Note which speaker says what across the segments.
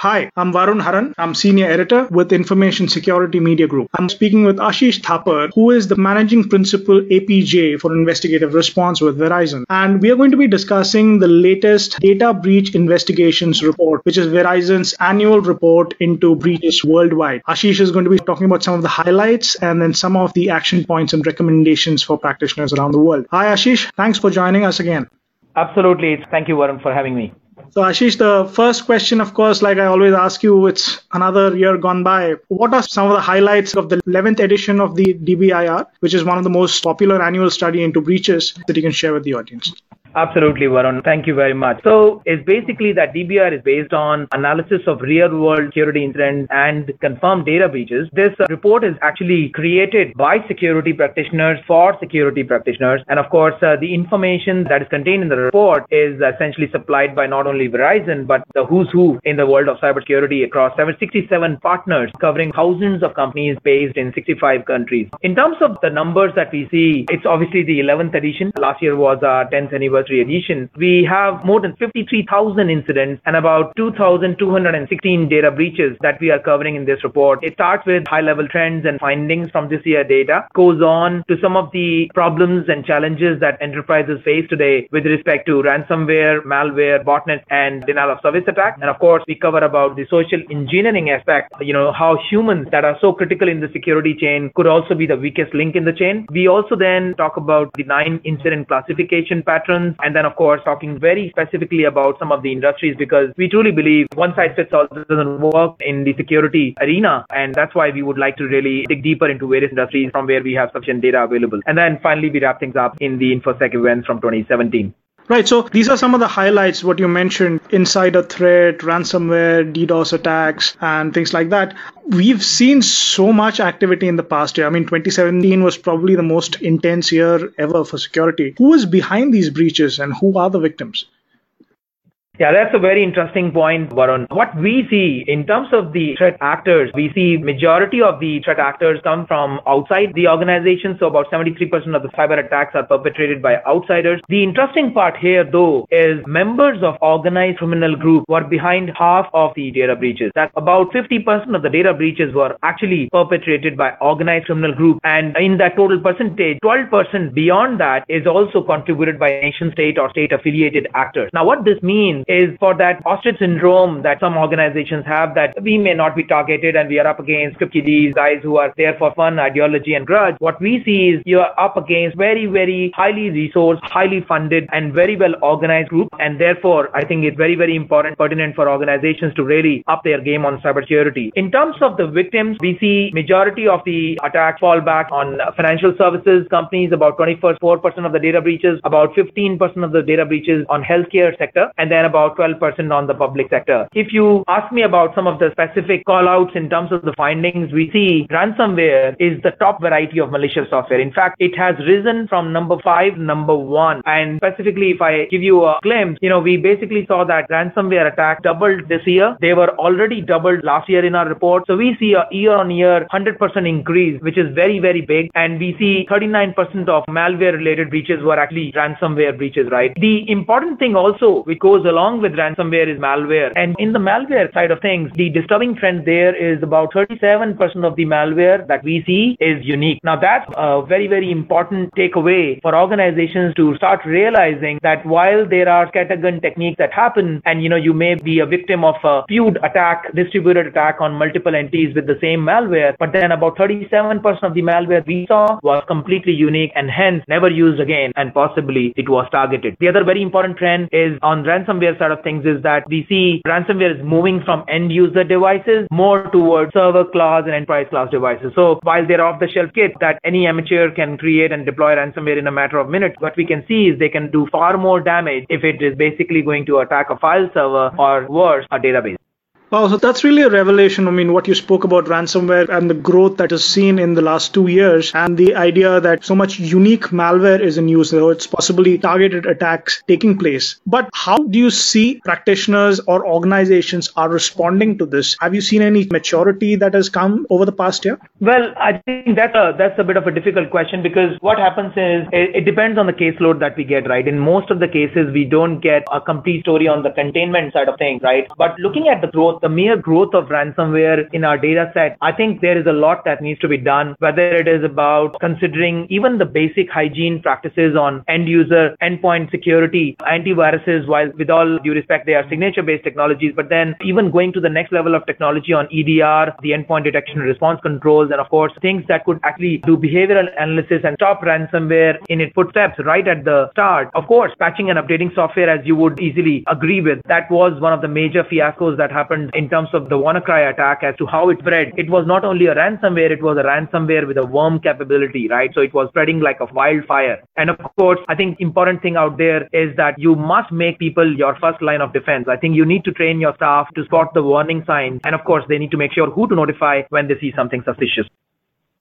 Speaker 1: Hi, I'm Varun Haran. I'm senior editor with Information Security Media Group. I'm speaking with Ashish Thapar, who is the managing principal APJ for investigative response with Verizon. And we are going to be discussing the latest data breach investigations report, which is Verizon's annual report into breaches worldwide. Ashish is going to be talking about some of the highlights and then some of the action points and recommendations for practitioners around the world. Hi, Ashish. Thanks for joining us again.
Speaker 2: Absolutely. Thank you, Varun, for having me.
Speaker 1: So, Ashish, the first question, of course, like I always ask you, it's another year gone by. What are some of the highlights of the 11th edition of the DBIR, which is one of the most popular annual study into breaches that you can share with the audience?
Speaker 2: Absolutely, Varun. Thank you very much. So it's basically that DBR is based on analysis of real world security incidents and confirmed data breaches. This uh, report is actually created by security practitioners for security practitioners. And of course, uh, the information that is contained in the report is essentially supplied by not only Verizon, but the who's who in the world of cybersecurity across 767 partners covering thousands of companies based in 65 countries. In terms of the numbers that we see, it's obviously the 11th edition. Last year was our 10th anniversary anniversary edition, we have more than 53,000 incidents and about 2,216 data breaches that we are covering in this report. It starts with high level trends and findings from this year data, goes on to some of the problems and challenges that enterprises face today with respect to ransomware, malware, botnet, and denial of service attack. And of course, we cover about the social engineering aspect, you know, how humans that are so critical in the security chain could also be the weakest link in the chain. We also then talk about the nine incident classification patterns and then, of course, talking very specifically about some of the industries because we truly believe one size fits all doesn't work in the security arena. And that's why we would like to really dig deeper into various industries from where we have sufficient data available. And then finally, we wrap things up in the InfoSec events from 2017.
Speaker 1: Right. So these are some of the highlights, what you mentioned, insider threat, ransomware, DDoS attacks, and things like that. We've seen so much activity in the past year. I mean, 2017 was probably the most intense year ever for security. Who is behind these breaches and who are the victims?
Speaker 2: Yeah, that's a very interesting point, Varun. What we see in terms of the threat actors, we see majority of the threat actors come from outside the organization. So about 73% of the cyber attacks are perpetrated by outsiders. The interesting part here, though, is members of organized criminal group were behind half of the data breaches. That about 50% of the data breaches were actually perpetrated by organized criminal group. And in that total percentage, 12% beyond that is also contributed by nation state or state affiliated actors. Now, what this means is for that ostrich syndrome that some organizations have that we may not be targeted and we are up against 50 these guys who are there for fun, ideology and grudge. What we see is you're up against very, very highly resourced, highly funded and very well organized group. And therefore, I think it's very, very important, pertinent for organizations to really up their game on cybersecurity. In terms of the victims, we see majority of the attacks fall back on financial services companies, about 24% of the data breaches, about 15% of the data breaches on healthcare sector, and then about about 12% on the public sector. If you ask me about some of the specific callouts in terms of the findings, we see ransomware is the top variety of malicious software. In fact, it has risen from number five, number one. And specifically, if I give you a glimpse, you know, we basically saw that ransomware attack doubled this year. They were already doubled last year in our report. So we see a year on year 100% increase, which is very, very big. And we see 39% of malware related breaches were actually ransomware breaches, right? The important thing also, which goes along along with ransomware is malware. And in the malware side of things, the disturbing trend there is about 37% of the malware that we see is unique. Now that's a very, very important takeaway for organizations to start realizing that while there are scattergun techniques that happen and you know you may be a victim of a feud attack, distributed attack on multiple entities with the same malware, but then about 37% of the malware we saw was completely unique and hence never used again and possibly it was targeted. The other very important trend is on ransomware side of things is that we see ransomware is moving from end user devices more towards server class and enterprise class devices. So while they're off the shelf kits that any amateur can create and deploy ransomware in a matter of minutes, what we can see is they can do far more damage if it is basically going to attack a file server or worse, a database.
Speaker 1: Wow, so that's really a revelation. I mean, what you spoke about ransomware and the growth that is seen in the last two years, and the idea that so much unique malware is in use, so it's possibly targeted attacks taking place. But how do you see practitioners or organizations are responding to this? Have you seen any maturity that has come over the past year?
Speaker 2: Well, I think that's a that's a bit of a difficult question because what happens is it, it depends on the caseload that we get, right? In most of the cases, we don't get a complete story on the containment side of things, right? But looking at the growth the mere growth of ransomware in our data set, I think there is a lot that needs to be done, whether it is about considering even the basic hygiene practices on end user endpoint security, antiviruses, while with all due respect, they are signature based technologies, but then even going to the next level of technology on EDR, the endpoint detection and response controls, and of course, things that could actually do behavioral analysis and stop ransomware in its footsteps right at the start. Of course, patching and updating software, as you would easily agree with, that was one of the major fiascos that happened in terms of the WannaCry attack as to how it spread. It was not only a ransomware, it was a ransomware with a worm capability, right? So it was spreading like a wildfire. And of course, I think important thing out there is that you must make people your first line of defense. I think you need to train your staff to spot the warning signs. And of course, they need to make sure who to notify when they see something suspicious.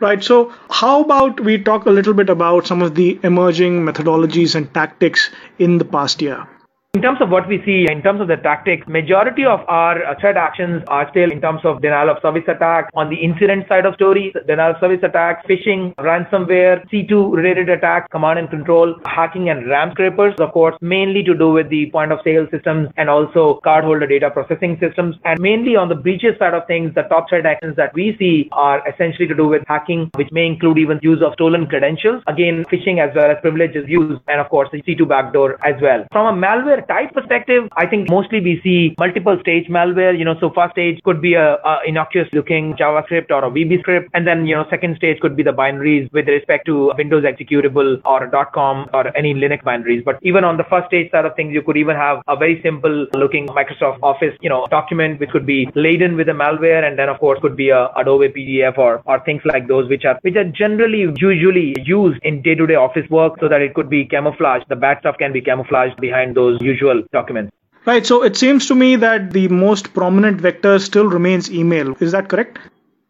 Speaker 1: Right. So, how about we talk a little bit about some of the emerging methodologies and tactics in the past year?
Speaker 2: In terms of what we see in terms of the tactics, majority of our uh, threat actions are still in terms of denial of service attack on the incident side of stories, denial of service attacks, phishing, ransomware, C2 related attacks, command and control, hacking and RAM scrapers, of course, mainly to do with the point of sale systems and also cardholder data processing systems. And mainly on the breaches side of things, the top threat actions that we see are essentially to do with hacking, which may include even use of stolen credentials. Again, phishing as well as privileges used, and of course the C2 backdoor as well. From a malware type perspective, I think mostly we see multiple stage malware. You know, so first stage could be a, a innocuous looking JavaScript or a VB script, and then you know second stage could be the binaries with respect to Windows executable or a dot .com or any Linux binaries. But even on the first stage side of things, you could even have a very simple looking Microsoft Office, you know, document which could be laden with a malware, and then of course could be a Adobe PDF or or things like those which are which are generally usually used in day-to-day office work so that it could be camouflaged. The bad stuff can be camouflaged behind those usual documents.
Speaker 1: Right. So it seems to me that the most prominent vector still remains email. Is that correct?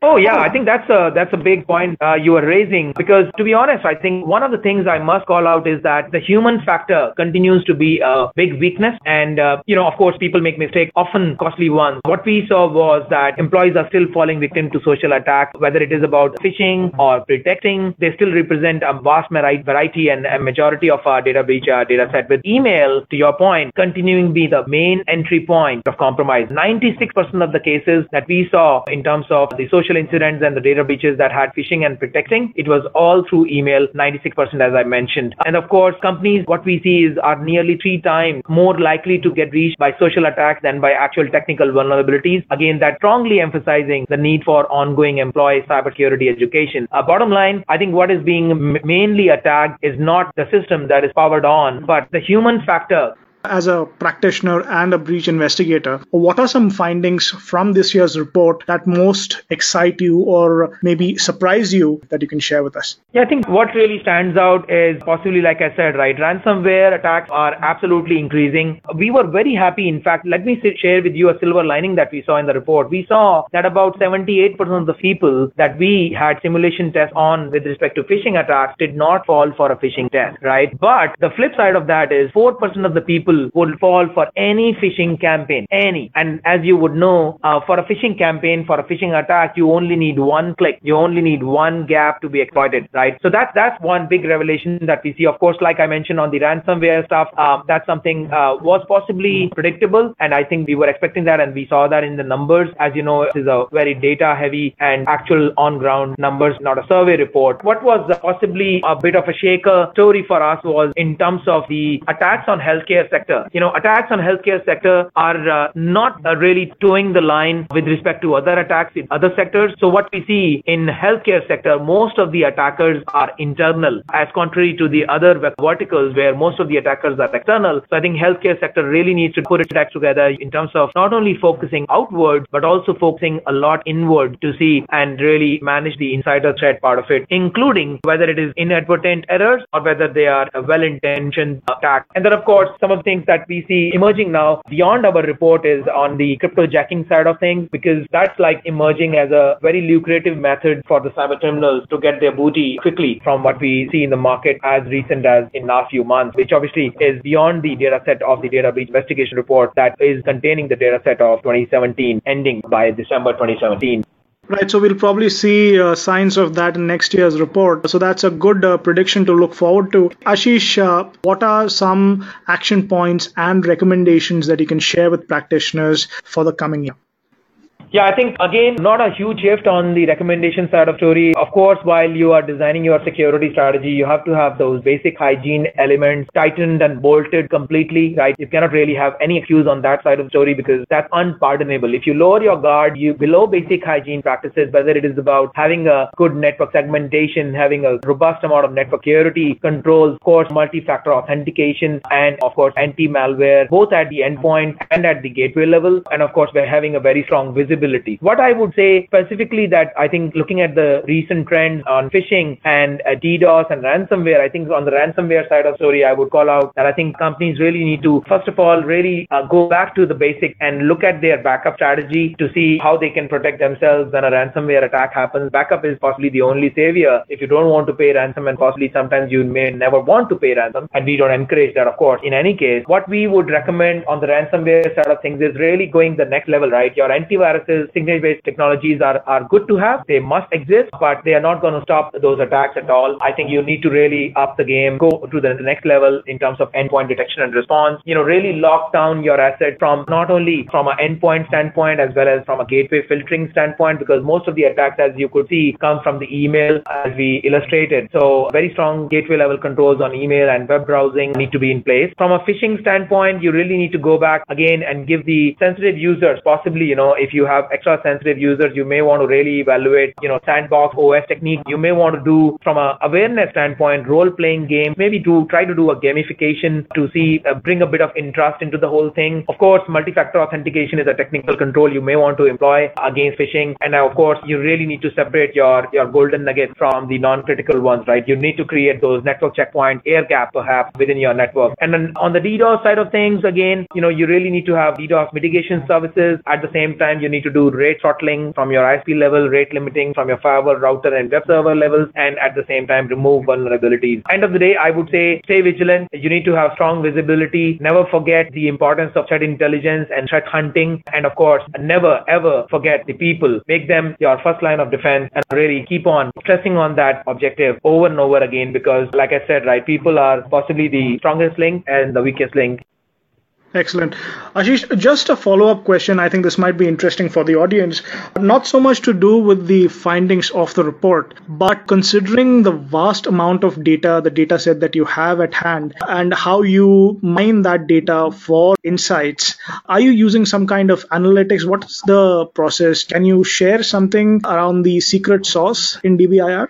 Speaker 2: Oh yeah, I think that's a that's a big point uh, you are raising because to be honest, I think one of the things I must call out is that the human factor continues to be a big weakness, and uh, you know, of course, people make mistakes, often costly ones. What we saw was that employees are still falling victim to social attack, whether it is about phishing or pretexting. They still represent a vast variety and a majority of our data breach uh, data set. With email, to your point, continuing to be the main entry point of compromise. 96% of the cases that we saw in terms of the social incidents and the data breaches that had phishing and pretexting, it was all through email, 96% as I mentioned. And of course, companies, what we see is are nearly three times more likely to get reached by social attacks than by actual technical vulnerabilities. Again, that strongly emphasizing the need for ongoing employee cybersecurity education. Uh, bottom line, I think what is being mainly attacked is not the system that is powered on, but the human factor
Speaker 1: as a practitioner and a breach investigator, what are some findings from this year's report that most excite you or maybe surprise you that you can share with us?
Speaker 2: Yeah, I think what really stands out is possibly, like I said, right, ransomware attacks are absolutely increasing. We were very happy. In fact, let me share with you a silver lining that we saw in the report. We saw that about 78% of the people that we had simulation tests on with respect to phishing attacks did not fall for a phishing test, right? But the flip side of that is 4% of the people people would fall for any phishing campaign, any. And as you would know, uh, for a phishing campaign, for a phishing attack, you only need one click. You only need one gap to be exploited, right? So that's that's one big revelation that we see. Of course, like I mentioned on the ransomware stuff, uh, that's something uh, was possibly predictable, and I think we were expecting that, and we saw that in the numbers. As you know, this is a very data-heavy and actual on-ground numbers, not a survey report. What was possibly a bit of a shaker story for us was in terms of the attacks on healthcare sector sector. You know, attacks on healthcare sector are uh, not uh, really toeing the line with respect to other attacks in other sectors. So what we see in healthcare sector, most of the attackers are internal, as contrary to the other verticals where most of the attackers are external. So I think healthcare sector really needs to put its act together in terms of not only focusing outward, but also focusing a lot inward to see and really manage the insider threat part of it, including whether it is inadvertent errors or whether they are a well-intentioned attacks. And then of course, some of the things that we see emerging now beyond our report is on the crypto jacking side of things because that's like emerging as a very lucrative method for the cyber criminals to get their booty quickly from what we see in the market as recent as in last few months, which obviously is beyond the data set of the data breach investigation report that is containing the data set of 2017 ending by December 2017.
Speaker 1: Right, so we'll probably see uh, signs of that in next year's report. So that's a good uh, prediction to look forward to. Ashish, uh, what are some action points and recommendations that you can share with practitioners for the coming year?
Speaker 2: Yeah, I think again, not a huge shift on the recommendation side of story. Of course, while you are designing your security strategy, you have to have those basic hygiene elements tightened and bolted completely, right? You cannot really have any excuse on that side of story because that's unpardonable. If you lower your guard, you below basic hygiene practices, whether it is about having a good network segmentation, having a robust amount of network security controls, of course, multi-factor authentication, and of course, anti-malware, both at the endpoint and at the gateway level. And of course, we're having a very strong visibility What I would say specifically that I think looking at the recent trends on phishing and uh, DDoS and ransomware, I think on the ransomware side of story, I would call out that I think companies really need to, first of all, really uh, go back to the basic and look at their backup strategy to see how they can protect themselves when a ransomware attack happens. Backup is possibly the only savior. If you don't want to pay ransom and possibly sometimes you may never want to pay ransom and we don't encourage that, of course. In any case, what we would recommend on the ransomware side of things is really going the next level, right? Your antivirus signature-based technologies are, are good to have. They must exist, but they are not going to stop those attacks at all. I think you need to really up the game, go to the next level in terms of endpoint detection and response. You know, really lock down your asset from not only from an endpoint standpoint as well as from a gateway filtering standpoint, because most of the attacks, as you could see, come from the email as we illustrated. So very strong gateway level controls on email and web browsing need to be in place. From a phishing standpoint, you really need to go back again and give the sensitive users possibly, you know, if you have extra sensitive users, you may want to really evaluate, you know, sandbox OS technique. You may want to do from a awareness standpoint, role playing game, maybe to try to do a gamification to see, uh, bring a bit of interest into the whole thing. Of course, multi-factor authentication is a technical control you may want to employ against phishing. And of course, you really need to separate your, your golden nugget from the non-critical ones, right? You need to create those network checkpoint air gap perhaps within your network. And then on the DDoS side of things, again, you know, you really need to have DDoS mitigation services. At the same time, you need to do rate throttling from your ISP level, rate limiting from your firewall router and web server levels, and at the same time remove vulnerabilities. End of the day, I would say stay vigilant. You need to have strong visibility. Never forget the importance of threat intelligence and threat hunting. And of course, never ever forget the people. Make them your first line of defense and really keep on stressing on that objective over and over again because like I said, right, people are possibly the strongest link and the weakest link
Speaker 1: Excellent. Ashish, just a follow up question. I think this might be interesting for the audience. Not so much to do with the findings of the report, but considering the vast amount of data, the data set that you have at hand, and how you mine that data for insights, are you using some kind of analytics? What's the process? Can you share something around the secret sauce in DBIR?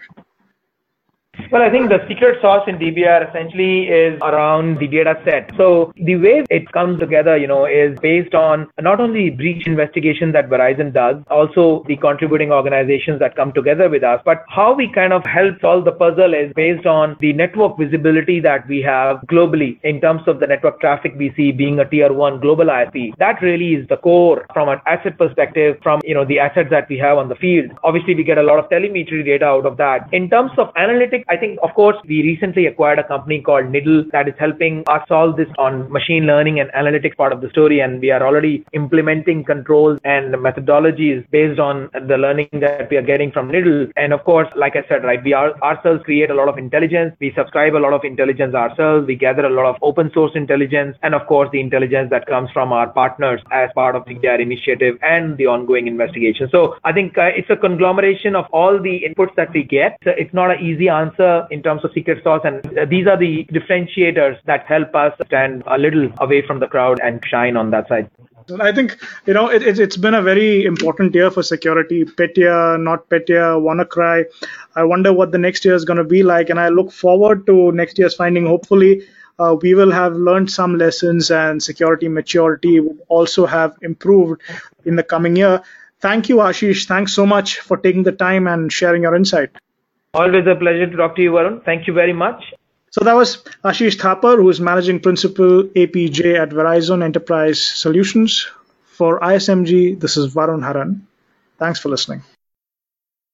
Speaker 2: Well, I think the secret sauce in DBR essentially is around the data set. So the way it comes together, you know, is based on not only breach investigation that Verizon does, also the contributing organizations that come together with us, but how we kind of help solve the puzzle is based on the network visibility that we have globally in terms of the network traffic we see being a tier one global ISP. That really is the core from an asset perspective from, you know, the assets that we have on the field. Obviously, we get a lot of telemetry data out of that. In terms of analytics, I think, of course, we recently acquired a company called Niddel that is helping us solve this on machine learning and analytics part of the story. And we are already implementing controls and methodologies based on the learning that we are getting from Niddel. And of course, like I said, right, we are ourselves create a lot of intelligence. We subscribe a lot of intelligence ourselves. We gather a lot of open source intelligence. And of course, the intelligence that comes from our partners as part of the DBIR initiative and the ongoing investigation. So I think uh, it's a conglomeration of all the inputs that we get. So it's not an easy answer in terms of secret sauce. And these are the differentiators that help us stand a little away from the crowd and shine on that side.
Speaker 1: I think you know it, has been a very important year for security. Petya, NotPetya, WannaCry. I wonder what the next year is going to be like, and I look forward to next year's finding. Hopefully, uh, we will have learned some lessons, and security maturity will also have improved in the coming year. Thank you, Ashish. Thanks so much for taking the time and sharing your insight.
Speaker 2: Always a pleasure to talk to you, Varun. Thank you very much.
Speaker 1: So that was Ashish Thapar, who is Managing Principal APJ at Verizon Enterprise Solutions. For ISMG, this is Varun Haran. Thanks for listening.